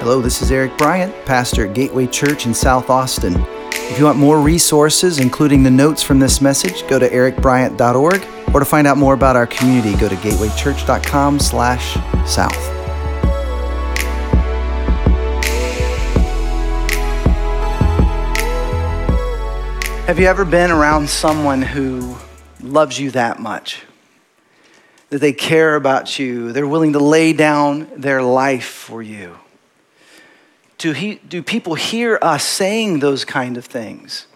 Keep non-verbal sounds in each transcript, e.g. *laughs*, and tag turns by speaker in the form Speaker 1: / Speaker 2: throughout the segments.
Speaker 1: Hello, this is Eric Bryant, pastor at Gateway Church in South Austin. If you want more resources, including the notes from this message, go to ericbryant.org, or to find out more about our community, go to gatewaychurch.com/south. Have you ever been around someone who loves you that much? That they care about you, they're willing to lay down their life for you. Do, he, do people hear us saying those kind of things?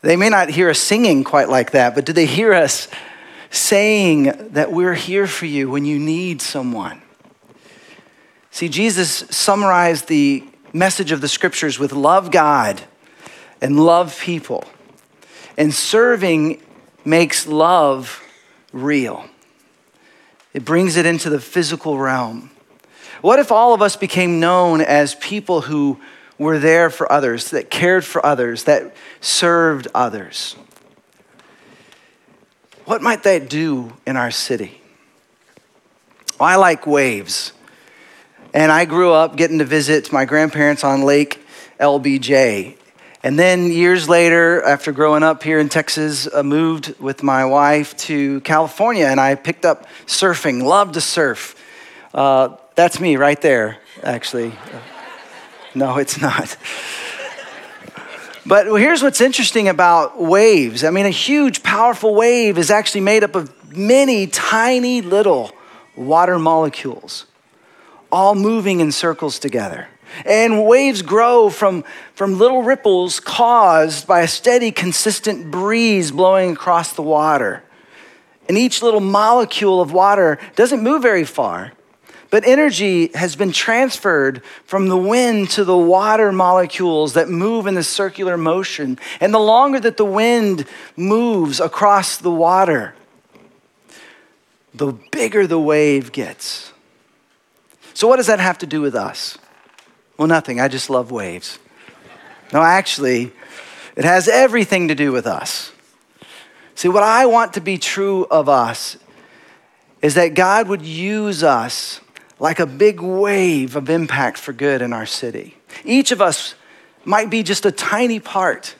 Speaker 1: They may not hear us singing quite like that, but do they hear us saying that we're here for you when you need someone? See, Jesus summarized the message of the scriptures with love God and love people. And serving makes love real, it brings it into the physical realm. What if all of us became known as people who were there for others, that cared for others, that served others? What might that do in our city? Well, I like waves. And I grew up getting to visit my grandparents on Lake LBJ. And then years later, after growing up here in Texas, I moved with my wife to California and I picked up surfing, loved to surf. Uh, that's me right there, actually. No, it's not. But here's what's interesting about waves. I mean, a huge, powerful wave is actually made up of many tiny little water molecules, all moving in circles together. And waves grow from, from little ripples caused by a steady, consistent breeze blowing across the water. And each little molecule of water doesn't move very far, but energy has been transferred from the wind to the water molecules that move in the circular motion. And the longer that the wind moves across the water, the bigger the wave gets. So, what does that have to do with us? Well, nothing. I just love waves. No, actually, it has everything to do with us. See, what I want to be true of us is that God would use us like a big wave of impact for good in our city. Each of us might be just a tiny part,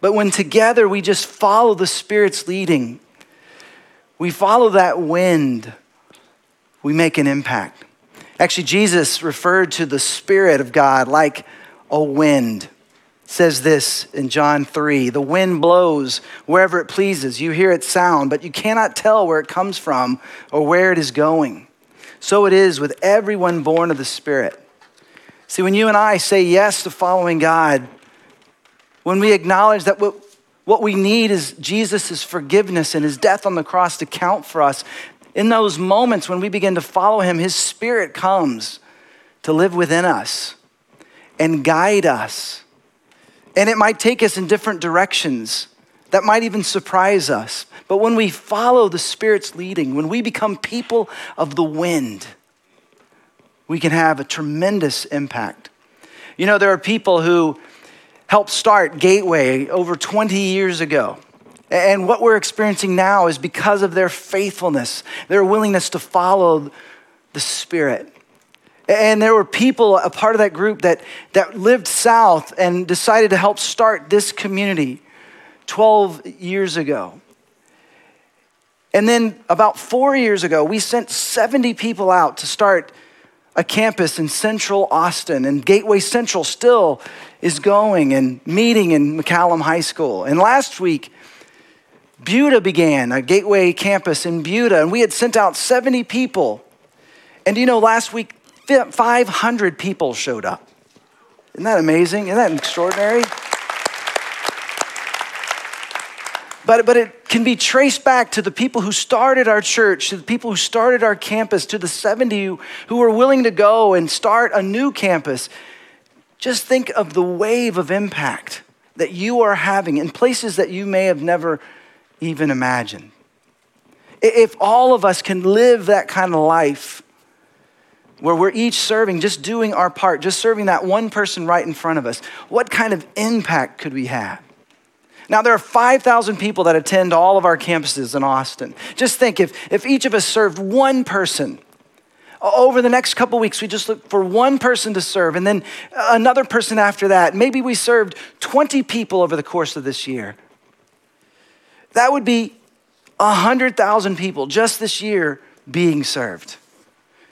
Speaker 1: but when together we just follow the Spirit's leading, we follow that wind, we make an impact. Actually, Jesus referred to the Spirit of God like a wind. Says this in John 3 The wind blows wherever it pleases. You hear its sound, but you cannot tell where it comes from or where it is going. So it is with everyone born of the Spirit. See, when you and I say yes to following God, when we acknowledge that what, what we need is Jesus' forgiveness and his death on the cross to count for us, in those moments when we begin to follow him, his spirit comes to live within us and guide us. And it might take us in different directions that might even surprise us. But when we follow the Spirit's leading, when we become people of the wind, we can have a tremendous impact. You know, there are people who helped start Gateway over 20 years ago. And what we're experiencing now is because of their faithfulness, their willingness to follow the Spirit. And there were people, a part of that group, that, that lived south and decided to help start this community 12 years ago. And then about four years ago, we sent 70 people out to start a campus in central Austin. And Gateway Central still is going and meeting in McCallum High School. And last week, Buda began, a gateway campus in Buda, and we had sent out 70 people. And you know, last week, 500 people showed up. Isn't that amazing? Isn't that extraordinary? But, but it can be traced back to the people who started our church, to the people who started our campus, to the 70 who were willing to go and start a new campus. Just think of the wave of impact that you are having in places that you may have never even imagined. If all of us can live that kind of life, where we're each serving, just doing our part, just serving that one person right in front of us, what kind of impact could we have? Now, there are 5,000 people that attend all of our campuses in Austin. Just think if, if each of us served one person, over the next couple weeks, we just look for one person to serve and then another person after that. Maybe we served 20 people over the course of this year. That would be 100,000 people just this year being served.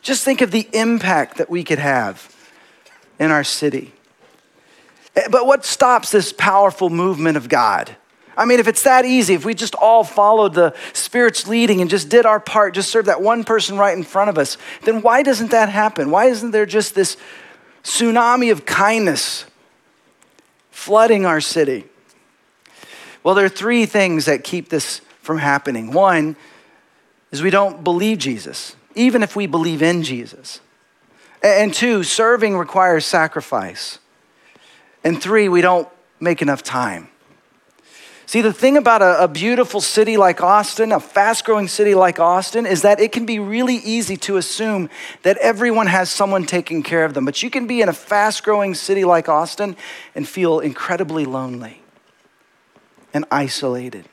Speaker 1: Just think of the impact that we could have in our city. Eh, but what stops this powerful movement of God? I mean, if it's that easy, if we just all followed the Spirit's leading and just did our part, just served that one person right in front of us, then why doesn't that happen? Why isn't there just this tsunami of kindness flooding our city? Well, there are three things that keep this from happening. One is we don't believe Jesus, even if we believe in Jesus. And two, serving requires sacrifice. And three, we don't make enough time. See, the thing about a, a beautiful city like Austin, a fast growing city like Austin, is that it can be really easy to assume that everyone has someone taking care of them. But you can be in a fast growing city like Austin and feel incredibly lonely and isolated.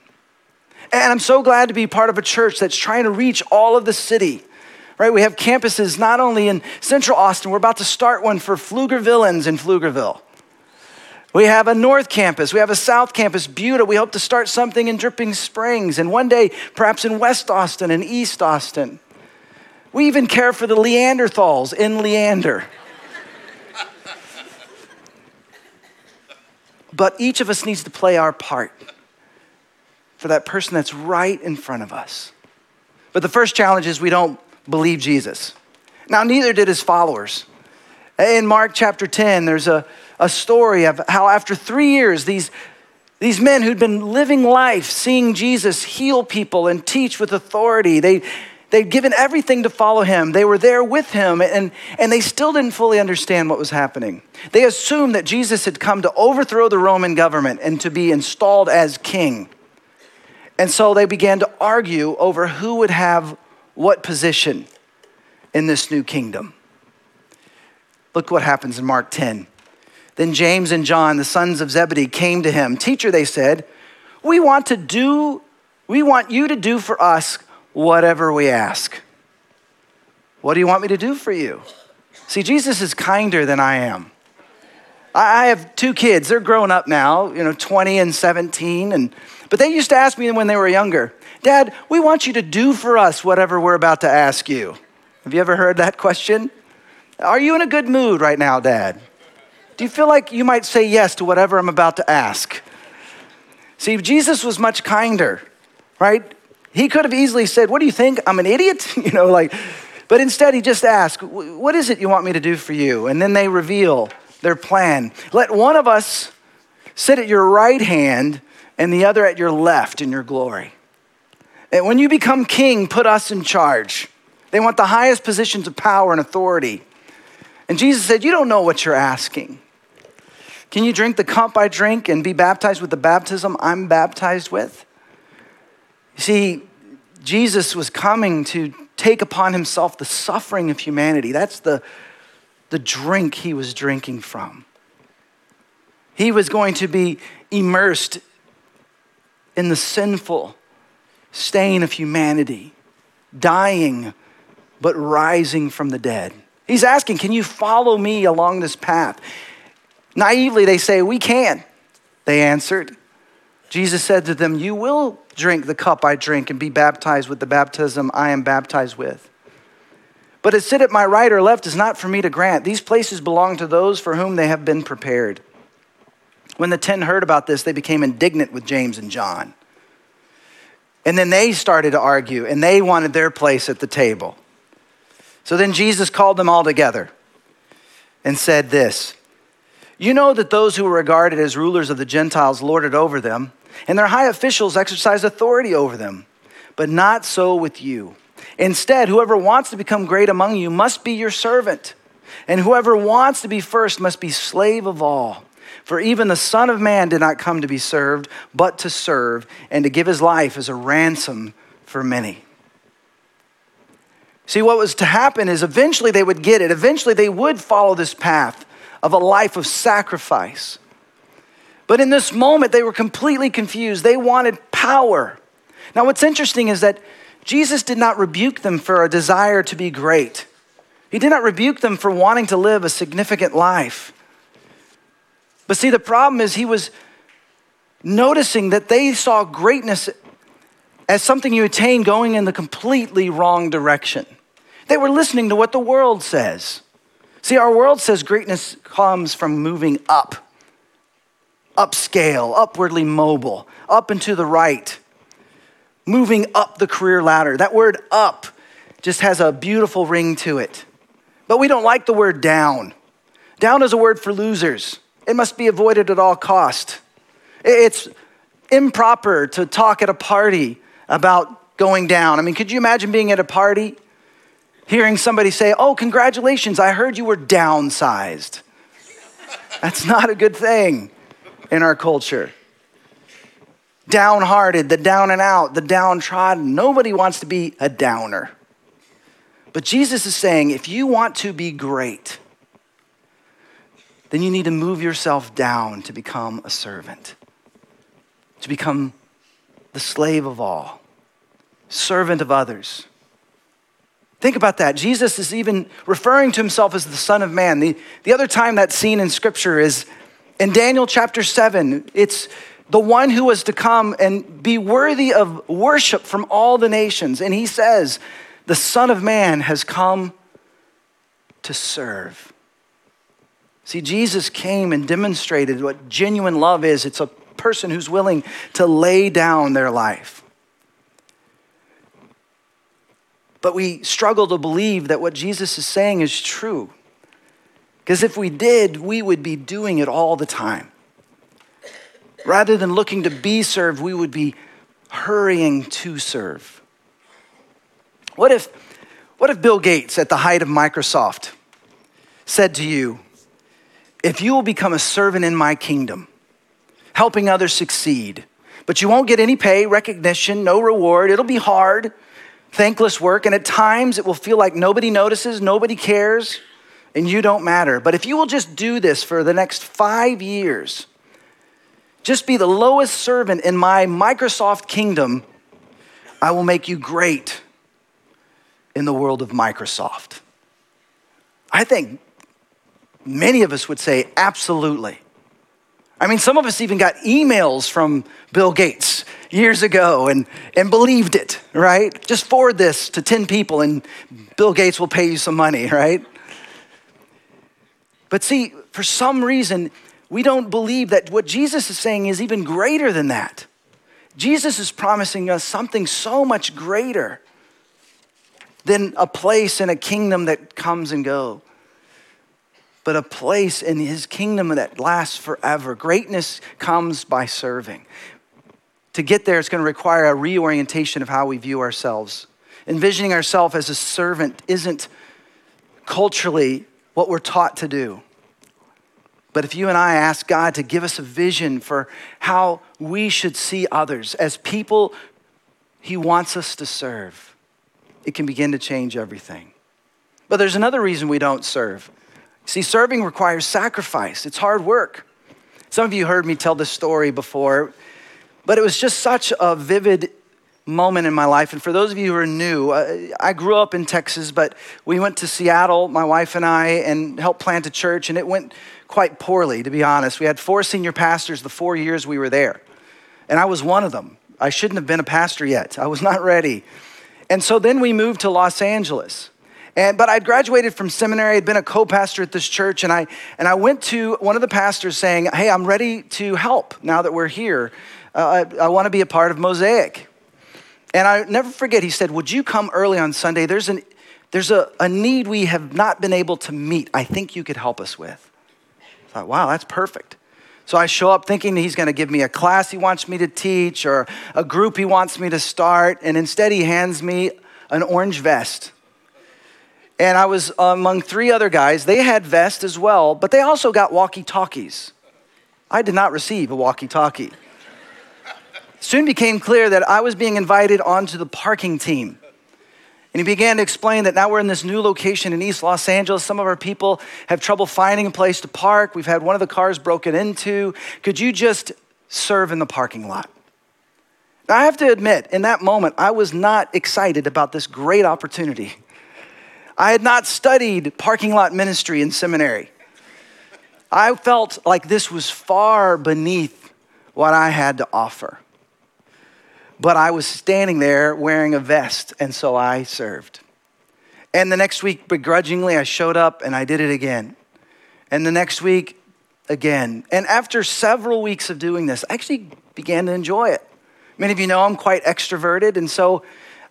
Speaker 1: And I'm so glad to be part of a church that's trying to reach all of the city. Right? We have campuses not only in Central Austin, we're about to start one for Pflugervilleans in Pflugerville. We have a North Campus. We have a South Campus, Buda. We hope to start something in Dripping Springs, and one day, perhaps in West Austin and East Austin. We even care for the Leanderthals in Leander. but each of us needs to play our part for that person that's right in front of us. But the first challenge is we don't believe Jesus. Now, neither did his followers. In Mark chapter 10, there's a a story of how after three years, these, these men who'd been living life, seeing Jesus heal people and teach with authority, they, they'd given everything to follow him. They were there with him, and, and they still didn't fully understand what was happening. They assumed that Jesus had come to overthrow the Roman government and to be installed as king. And so they began to argue over who would have what position in this new kingdom. Look what happens in Mark 10. Then James and John, the sons of Zebedee, came to him. Teacher, they said, we want to do, we want you to do for us whatever we ask. What do you want me to do for you? See, Jesus is kinder than I am. I have two kids. They're grown up now, you know, 20 and 17. And, but they used to ask me when they were younger, Dad, we want you to do for us whatever we're about to ask you. Have you ever heard that question? Are you in a good mood right now, Dad? Do you feel like you might say yes to whatever I'm about to ask? See, Jesus was much kinder, right? He could have easily said, What do you think? I'm an idiot? *laughs* you know, like, but instead he just asked, What is it you want me to do for you? And then they reveal their plan. Let one of us sit at your right hand and the other at your left in your glory. And when you become king, put us in charge. They want the highest positions of power and authority. And Jesus said, You don't know what you're asking. Can you drink the cup I drink and be baptized with the baptism I'm baptized with? You see, Jesus was coming to take upon himself the suffering of humanity. That's the, the drink he was drinking from. He was going to be immersed in the sinful stain of humanity, dying but rising from the dead. He's asking, Can you follow me along this path? Naively, they say, We can. They answered. Jesus said to them, You will drink the cup I drink and be baptized with the baptism I am baptized with. But to sit at my right or left is not for me to grant. These places belong to those for whom they have been prepared. When the ten heard about this, they became indignant with James and John. And then they started to argue, and they wanted their place at the table. So then Jesus called them all together and said this You know that those who are regarded as rulers of the Gentiles lorded over them, and their high officials exercised authority over them. But not so with you. Instead, whoever wants to become great among you must be your servant, and whoever wants to be first must be slave of all. For even the Son of Man did not come to be served, but to serve, and to give his life as a ransom for many. See, what was to happen is eventually they would get it. Eventually they would follow this path of a life of sacrifice. But in this moment, they were completely confused. They wanted power. Now, what's interesting is that Jesus did not rebuke them for a desire to be great. He did not rebuke them for wanting to live a significant life. But see, the problem is he was noticing that they saw greatness as something you attain going in the completely wrong direction. They were listening to what the world says. See, our world says greatness comes from moving up, upscale, upwardly mobile, up and to the right, moving up the career ladder. That word up just has a beautiful ring to it. But we don't like the word down. Down is a word for losers. It must be avoided at all cost. It's improper to talk at a party about going down. I mean, could you imagine being at a party hearing somebody say, Oh, congratulations, I heard you were downsized. That's not a good thing in our culture. Downhearted, the down and out, the downtrodden. Nobody wants to be a downer. But Jesus is saying if you want to be great, then you need to move yourself down to become a servant, to become the slave of all, servant of others. Think about that. Jesus is even referring to himself as the Son of Man. The, the other time that's seen in Scripture is in Daniel chapter 7. It's the one who was to come and be worthy of worship from all the nations. And he says, The Son of Man has come to serve. See, Jesus came and demonstrated what genuine love is it's a person who's willing to lay down their life. But we struggle to believe that what Jesus is saying is true. Because if we did, we would be doing it all the time. Rather than looking to be served, we would be hurrying to serve. What if, what if Bill Gates, at the height of Microsoft, said to you, If you will become a servant in my kingdom, helping others succeed, but you won't get any pay, recognition, no reward, it'll be hard thankless work, and at times it will feel like nobody notices, nobody cares, and you don't matter. But if you will just do this for the next five years, just be the lowest servant in my Microsoft kingdom, I will make you great in the world of Microsoft. I think many of us would say absolutely. I mean, some of us even got emails from Bill Gates years ago and, and believed it, right? Just forward this to 10 people and Bill Gates will pay you some money, right? But see, for some reason, we don't believe that what Jesus is saying is even greater than that. Jesus is promising us something so much greater than a place in a kingdom that comes and goes, but a place in his kingdom that lasts forever. Greatness comes by serving to get there, it's going to require a reorientation of how we view ourselves. Envisioning ourselves as a servant isn't culturally what we're taught to do. But if you and I ask God to give us a vision for how we should see others as people He wants us to serve, it can begin to change everything. But there's another reason we don't serve. See, serving requires sacrifice, it's hard work. Some of you heard me tell this story before. But it was just such a vivid moment in my life. And for those of you who are new, uh, I grew up in Texas, but we went to Seattle, my wife and I, and helped plant a church, and it went quite poorly, to be honest. We had four senior pastors the four years we were there, and I was one of them. I shouldn't have been a pastor yet, I was not ready. And so then we moved to Los Angeles. And, but I'd graduated from seminary, I'd been a co-pastor at this church, and I, and I went to one of the pastors saying, hey, I'm ready to help now that we're here uh, I, I want to be a part of Mosaic. And I never forget, he said, Would you come early on Sunday? There's, an, there's a, a need we have not been able to meet. I think you could help us with. I thought, wow, that's perfect. So I show up thinking he's going to give me a class he wants me to teach or a group he wants me to start. And instead, he hands me an orange vest. And I was among three other guys. They had vests as well, but they also got walkie talkies. I did not receive a walkie talkie soon became clear that I was being invited onto the parking team. And he began to explain that now we're in this new location in East Los Angeles. Some of our people have trouble finding a place to park. We've had one of the cars broken into. Could you just serve in the parking lot? Now, I have to admit, in that moment, I was not excited about this great opportunity. I had not studied parking lot ministry in seminary. I felt like this was far beneath what I had to offer. But I was standing there wearing a vest, and so I served. And the next week, begrudgingly, I showed up and I did it again. And the next week, again. And after several weeks of doing this, I actually began to enjoy it. Many of you know I'm quite extroverted, and so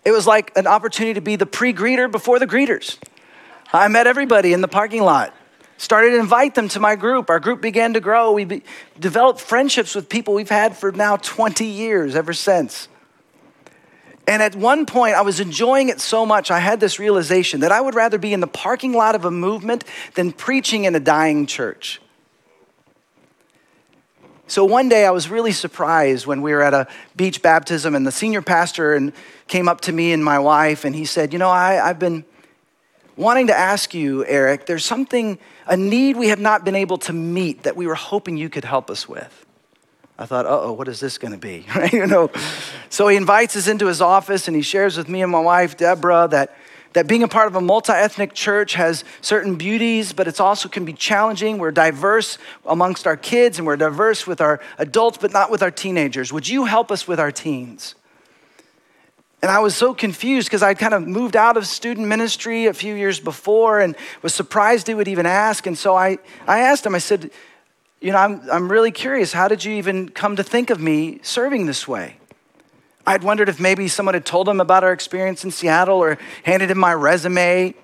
Speaker 1: it was like an opportunity to be the pre greeter before the greeters. I met everybody in the parking lot, started to invite them to my group. Our group began to grow. We be, developed friendships with people we've had for now 20 years ever since. And at one point, I was enjoying it so much, I had this realization that I would rather be in the parking lot of a movement than preaching in a dying church. So one day I was really surprised when we were at a beach baptism, and the senior pastor and came up to me and my wife, and he said, You know, I, I've been wanting to ask you, Eric, there's something, a need we have not been able to meet that we were hoping you could help us with. I thought, oh, what is this going to be? *laughs* you know. So he invites us into his office and he shares with me and my wife, Deborah, that, that being a part of a multi ethnic church has certain beauties, but it also can be challenging. We're diverse amongst our kids and we're diverse with our adults, but not with our teenagers. Would you help us with our teens? And I was so confused because I'd kind of moved out of student ministry a few years before and was surprised he would even ask. And so I, I asked him, I said, you know, I'm, I'm really curious. How did you even come to think of me serving this way? I'd wondered if maybe someone had told him about our experience in Seattle or handed him my resume.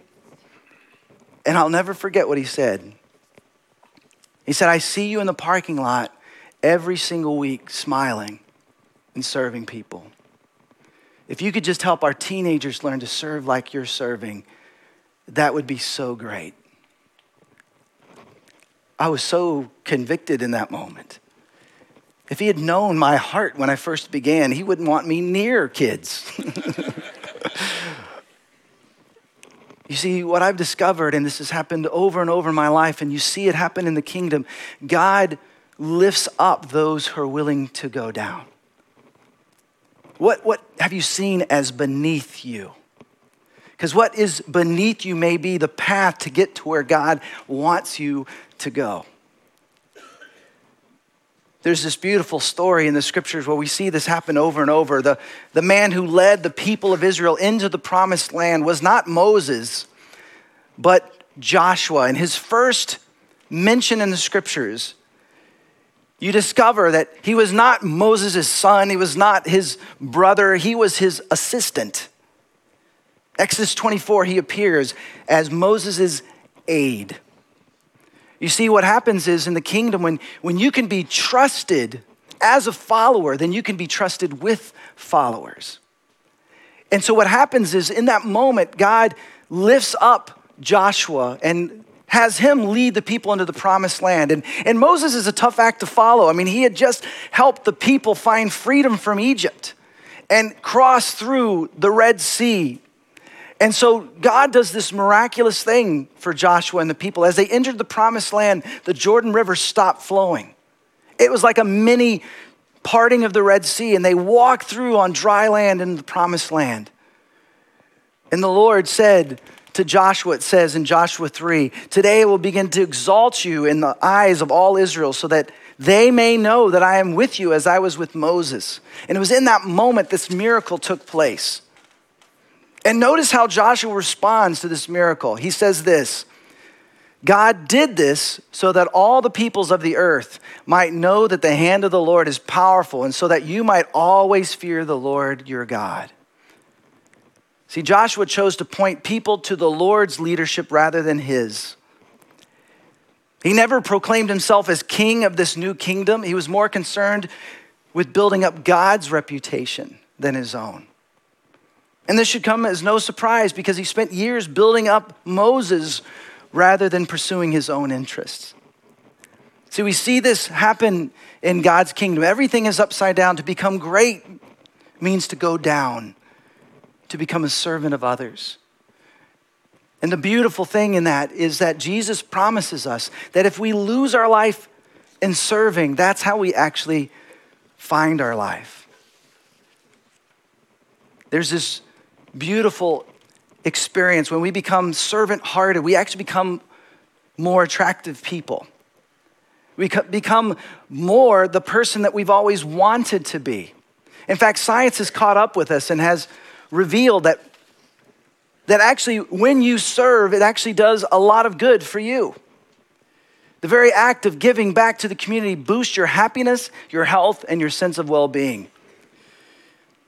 Speaker 1: And I'll never forget what he said. He said, I see you in the parking lot every single week smiling and serving people. If you could just help our teenagers learn to serve like you're serving, that would be so great. I was so convicted in that moment. If he had known my heart when I first began, he wouldn't want me near kids. *laughs* you see, what I've discovered, and this has happened over and over in my life, and you see it happen in the kingdom, God lifts up those who are willing to go down. What, what have you seen as beneath you? Because what is beneath you may be the path to get to where God wants you to go. There's this beautiful story in the scriptures where we see this happen over and over. The, the man who led the people of Israel into the promised land was not Moses, but Joshua. And his first mention in the scriptures, you discover that he was not Moses' son, he was not his brother, he was his assistant. Exodus 24, he appears as Moses' aide. You see, what happens is in the kingdom, when, when you can be trusted as a follower, then you can be trusted with followers. And so, what happens is in that moment, God lifts up Joshua and has him lead the people into the promised land. And, and Moses is a tough act to follow. I mean, he had just helped the people find freedom from Egypt and cross through the Red Sea and so God does this miraculous thing for Joshua and the people. As they entered the promised land, the Jordan River stopped flowing. It was like a mini parting of the Red Sea, and they walked through on dry land in the promised land. And the Lord said to Joshua, it says in Joshua 3, Today I will begin to exalt you in the eyes of all Israel so that they may know that I am with you as I was with Moses. And it was in that moment this miracle took place. And notice how Joshua responds to this miracle. He says this God did this so that all the peoples of the earth might know that the hand of the Lord is powerful, and so that you might always fear the Lord your God. See, Joshua chose to point people to the Lord's leadership rather than his. He never proclaimed himself as king of this new kingdom. He was more concerned with building up God's reputation than his own. And this should come as no surprise because he spent years building up Moses rather than pursuing his own interests. See, we see this happen in God's kingdom. Everything is upside down. To become great means to go down, to become a servant of others. And the beautiful thing in that is that Jesus promises us that if we lose our life in serving, that's how we actually find our life. There's this beautiful experience, when we become servant hearted, we actually become more attractive people. We become more the person that we've always wanted to be. In fact, science has caught up with us and has revealed that, that actually, when you serve, it actually does a lot of good for you. The very act of giving back to the community boosts your happiness, your health, and your sense of well being.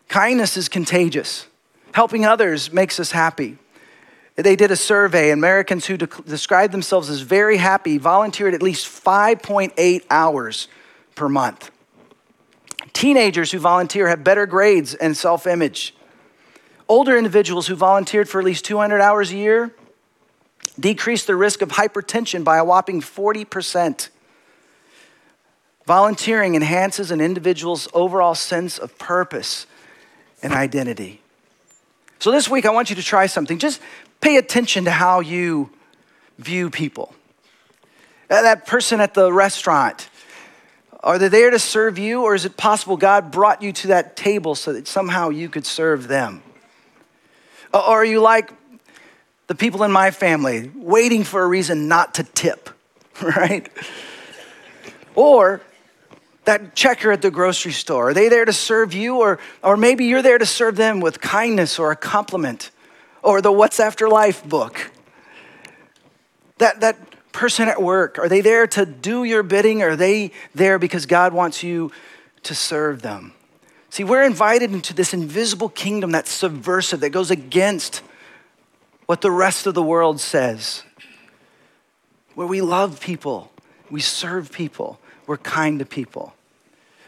Speaker 1: Kindness is contagious. Helping others makes us happy. They did a survey. and Americans who de- described themselves as very happy volunteered at least 5.8 hours per month. Teenagers who volunteer have better grades and self image. Older individuals who volunteered for at least 200 hours a year decreased the risk of hypertension by a whopping 40%. Volunteering enhances an individual's overall sense of purpose and identity. So, this week, I want you to try something. Just Pay attention to how you view people. Uh, that person at the restaurant, are they there to serve you, or is it possible God brought you to that table so that somehow you could serve them? Or are you like the people in my family, waiting for a reason not to tip, *laughs* right? Or that checker at the grocery store, are they there to serve you, or, or maybe you're there to serve them with kindness or a compliment? or the What's After Life book. That, that person at work, are they there to do your bidding? Or are they there because God wants you to serve them? See, we're invited into this invisible kingdom that's subversive, that goes against what the rest of the world says, where we love people, we serve people, we're kind to people.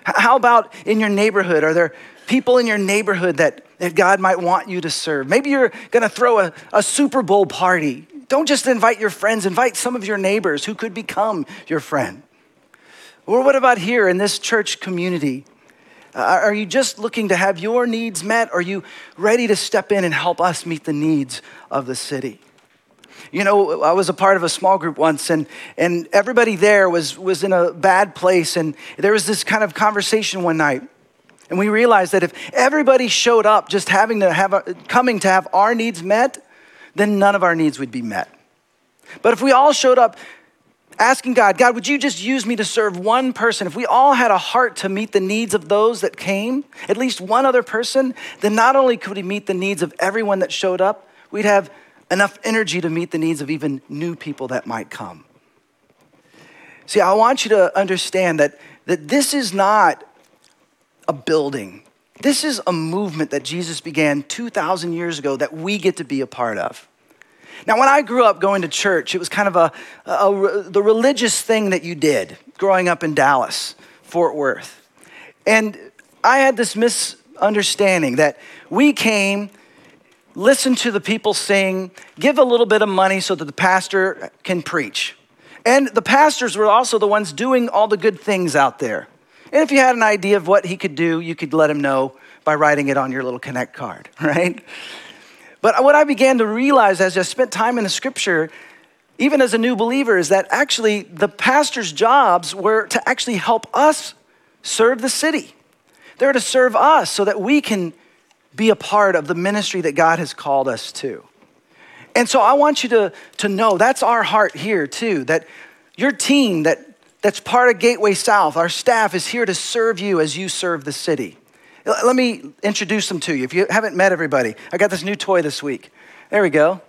Speaker 1: How about in your neighborhood? Are there people in your neighborhood that, that God might want you to serve? Maybe you're gonna throw a, a Super Bowl party. Don't just invite your friends, invite some of your neighbors who could become your friend. Or what about here in this church community? Uh, are you just looking to have your needs met? Are you ready to step in and help us meet the needs of the city? You know, I was a part of a small group once, and, and everybody there was, was in a bad place. And there was this kind of conversation one night. And we realized that if everybody showed up just having to have, a, coming to have our needs met, then none of our needs would be met. But if we all showed up asking God, God, would you just use me to serve one person? If we all had a heart to meet the needs of those that came, at least one other person, then not only could we meet the needs of everyone that showed up, we'd have enough energy to meet the needs of even new people that might come. See, I want you to understand that, that this is not a building. This is a movement that Jesus began 2,000 years ago that we get to be a part of. Now, when I grew up going to church, it was kind of a, a, a, the religious thing that you did growing up in Dallas, Fort Worth. And I had this misunderstanding that we came listen to the people sing, give a little bit of money so that the pastor can preach. And the pastors were also the ones doing all the good things out there. And if you had an idea of what he could do, you could let him know by writing it on your little Connect card, *laughs* right? But what I began to realize as I spent time in the scripture, even as a new believer, is that actually the pastor's jobs were to actually help us serve the city. They're to serve us so that we can be a part of the ministry that God has called us to. And so I want you to, to know that's our heart here too, that your team that, that's part of Gateway South, our staff is here to serve you as you serve the city. Let me introduce them to you. If you haven't met everybody, I got this new toy this week. There we go.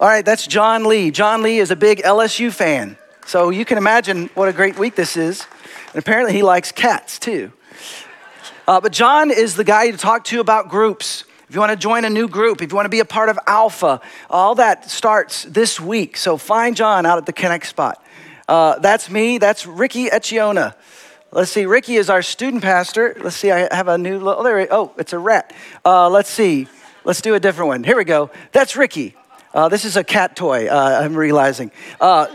Speaker 1: All right, that's John Lee. John Lee is a big LSU fan. So you can imagine what a great week this is. And apparently he likes cats too. Uh, but John is the guy to talk to about groups. If you want to join a new group, if you want to be a part of Alpha, all that starts this week. So find John out at the Connect spot. Uh, that's me. That's Ricky Etchiona. Let's see. Ricky is our student pastor. Let's see. I have a new. Little, oh, there. Oh, it's a rat. Uh, let's see. Let's do a different one. Here we go. That's Ricky. Uh, this is a cat toy. Uh, I'm realizing. Uh,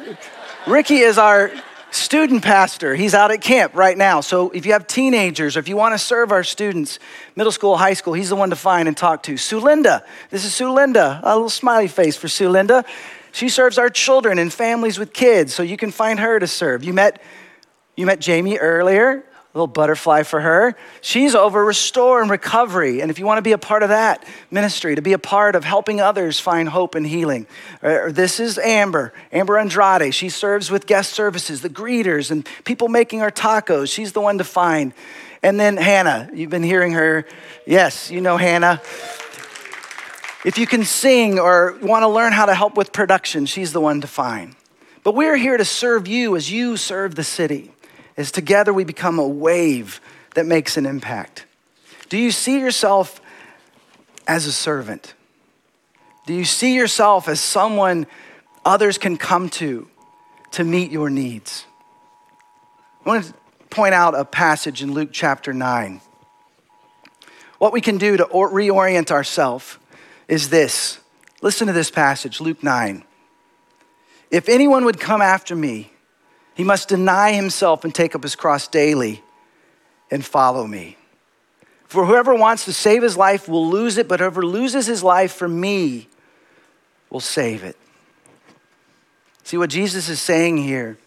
Speaker 1: Ricky is our student pastor. He's out at camp right now. So if you have teenagers or if you want to serve our students, middle school, high school, he's the one to find and talk to. Sue Linda. This is Sue Linda. A little smiley face for Sue Linda. She serves our children and families with kids, so you can find her to serve. You met, you met Jamie earlier. Little butterfly for her. She's over restore and recovery. And if you want to be a part of that ministry, to be a part of helping others find hope and healing, this is Amber, Amber Andrade. She serves with guest services, the greeters, and people making our tacos. She's the one to find. And then Hannah, you've been hearing her. Yes, you know Hannah. If you can sing or want to learn how to help with production, she's the one to find. But we're here to serve you as you serve the city, as together we become a wave that makes an impact. Do you see yourself as a servant? Do you see yourself as someone others can come to to meet your needs? I want to point out a passage in Luke chapter 9. What we can do to reorient ourselves is this. Listen to this passage, Luke 9. If anyone would come after me, he must deny himself and take up his cross daily and follow me. For whoever wants to save his life will lose it, but whoever loses his life for me will save it. See what Jesus is saying here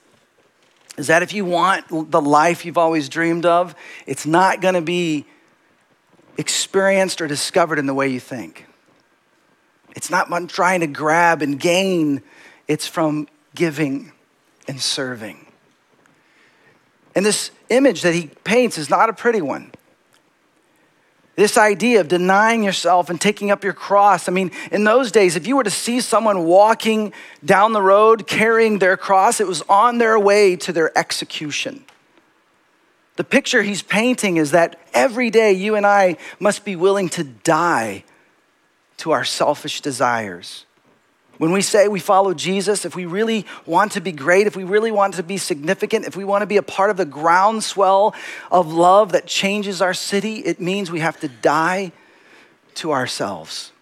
Speaker 1: is that if you want the life you've always dreamed of, it's not going to be experienced or discovered in the way you think. It's not trying to grab and gain, it's from giving and serving. And this image that he paints is not a pretty one. This idea of denying yourself and taking up your cross. I mean, in those days, if you were to see someone walking down the road carrying their cross, it was on their way to their execution. The picture he's painting is that every day you and I must be willing to die to our selfish desires. When we say we follow Jesus, if we really want to be great, if we really want to be significant, if we want to be a part of the groundswell of love that changes our city, it means we have to die to ourselves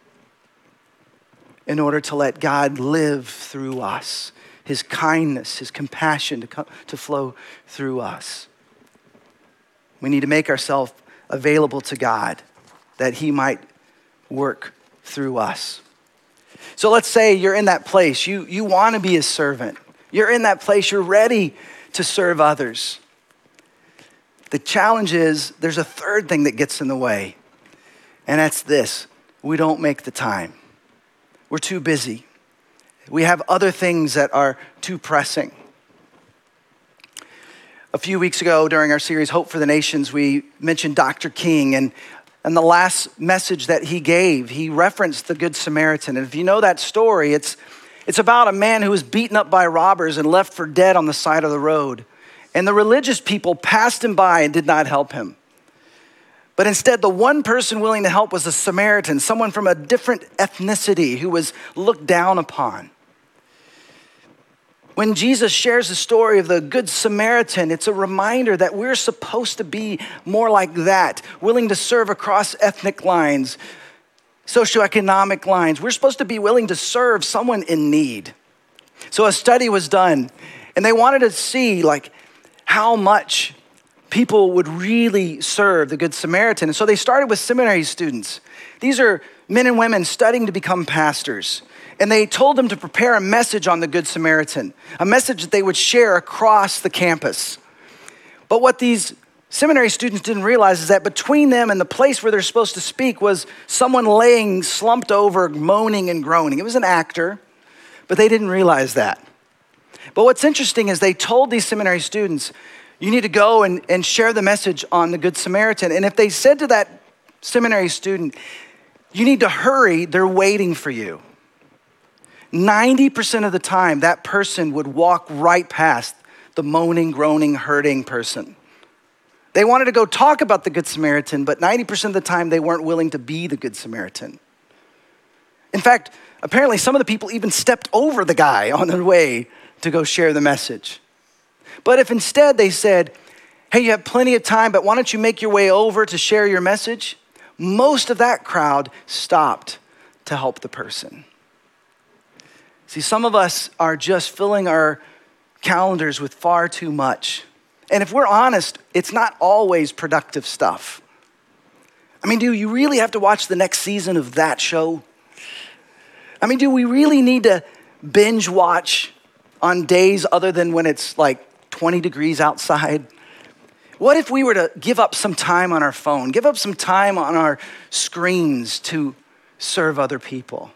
Speaker 1: in order to let God live through us, His kindness, His compassion to, come, to flow through us. We need to make ourselves available to God that He might work through us. So let's say you're in that place, you, you want to be a servant. You're in that place, you're ready to serve others. The challenge is there's a third thing that gets in the way, and that's this we don't make the time. We're too busy. We have other things that are too pressing. A few weeks ago during our series, Hope for the Nations, we mentioned Dr. King, and and the last message that he gave, he referenced the Good Samaritan. And if you know that story, it's, it's about a man who was beaten up by robbers and left for dead on the side of the road. And the religious people passed him by and did not help him. But instead, the one person willing to help was a Samaritan, someone from a different ethnicity who was looked down upon. When Jesus shares the story of the Good Samaritan, it's a reminder that we're supposed to be more like that, willing to serve across ethnic lines, socioeconomic lines. We're supposed to be willing to serve someone in need. So a study was done, and they wanted to see like how much people would really serve the Good Samaritan. And so they started with seminary students. These are men and women studying to become pastors and they told them to prepare a message on the Good Samaritan, a message that they would share across the campus. But what these seminary students didn't realize is that between them and the place where they're supposed to speak was someone laying slumped over, moaning and groaning. It was an actor, but they didn't realize that. But what's interesting is they told these seminary students, you need to go and, and share the message on the Good Samaritan. And if they said to that seminary student, you need to hurry, they're waiting for you. 90% of the time, that person would walk right past the moaning, groaning, hurting person. They wanted to go talk about the Good Samaritan, but 90% of the time, they weren't willing to be the Good Samaritan. In fact, apparently, some of the people even stepped over the guy on their way to go share the message. But if instead they said, Hey, you have plenty of time, but why don't you make your way over to share your message? Most of that crowd stopped to help the person. See, some of us are just filling our calendars with far too much. And if we're honest, it's not always productive stuff. I mean, do you really have to watch the next season of that show? I mean, do we really need to binge watch on days other than when it's like 20 degrees outside? What if we were to give up some time on our phone, give up some time on our screens to serve other people,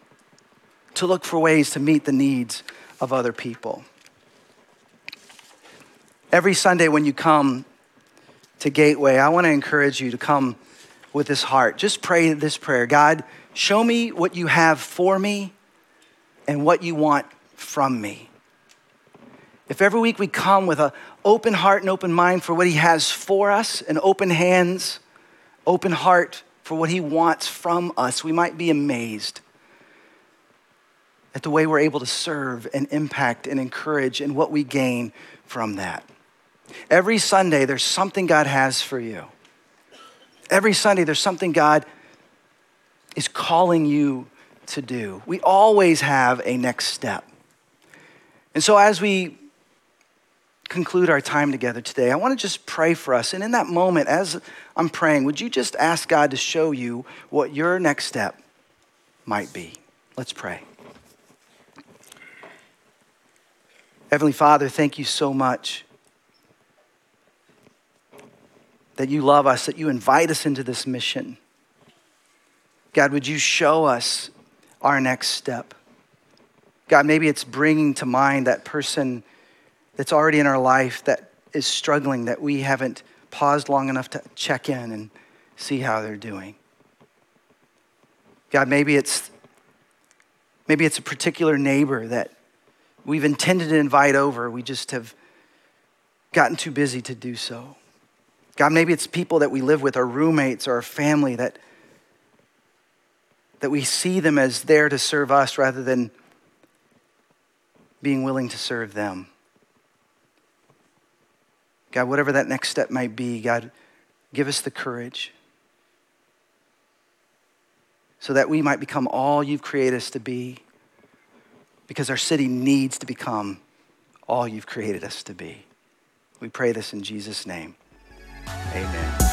Speaker 1: to look for ways to meet the needs of other people? Every Sunday when you come to Gateway, I want to encourage you to come with this heart. Just pray this prayer God, show me what you have for me and what you want from me. If every week we come with an open heart and open mind for what He has for us, and open hands, open heart for what He wants from us, we might be amazed at the way we're able to serve and impact and encourage and what we gain from that. Every Sunday, there's something God has for you. Every Sunday, there's something God is calling you to do. We always have a next step. And so, as we conclude our time together today, I want to just pray for us. And in that moment, as I'm praying, would you just ask God to show you what your next step might be? Let's pray. Heavenly Father, thank you so much that you love us, that you invite us into this mission. God, would you show us our next step? God, maybe it's bringing to mind that person that's already in our life that is struggling that we haven't paused long enough to check in and see how they're doing. God, maybe it's maybe it's a particular neighbor that we've intended to invite over, we just have gotten too busy to do so. God, maybe it's people that we live with, our roommates or our family that that we see them as there to serve us rather than being willing to serve them. God, whatever that next step might be, God, give us the courage so that we might become all you've created us to be because our city needs to become all you've created us to be. We pray this in Jesus' name. Amen.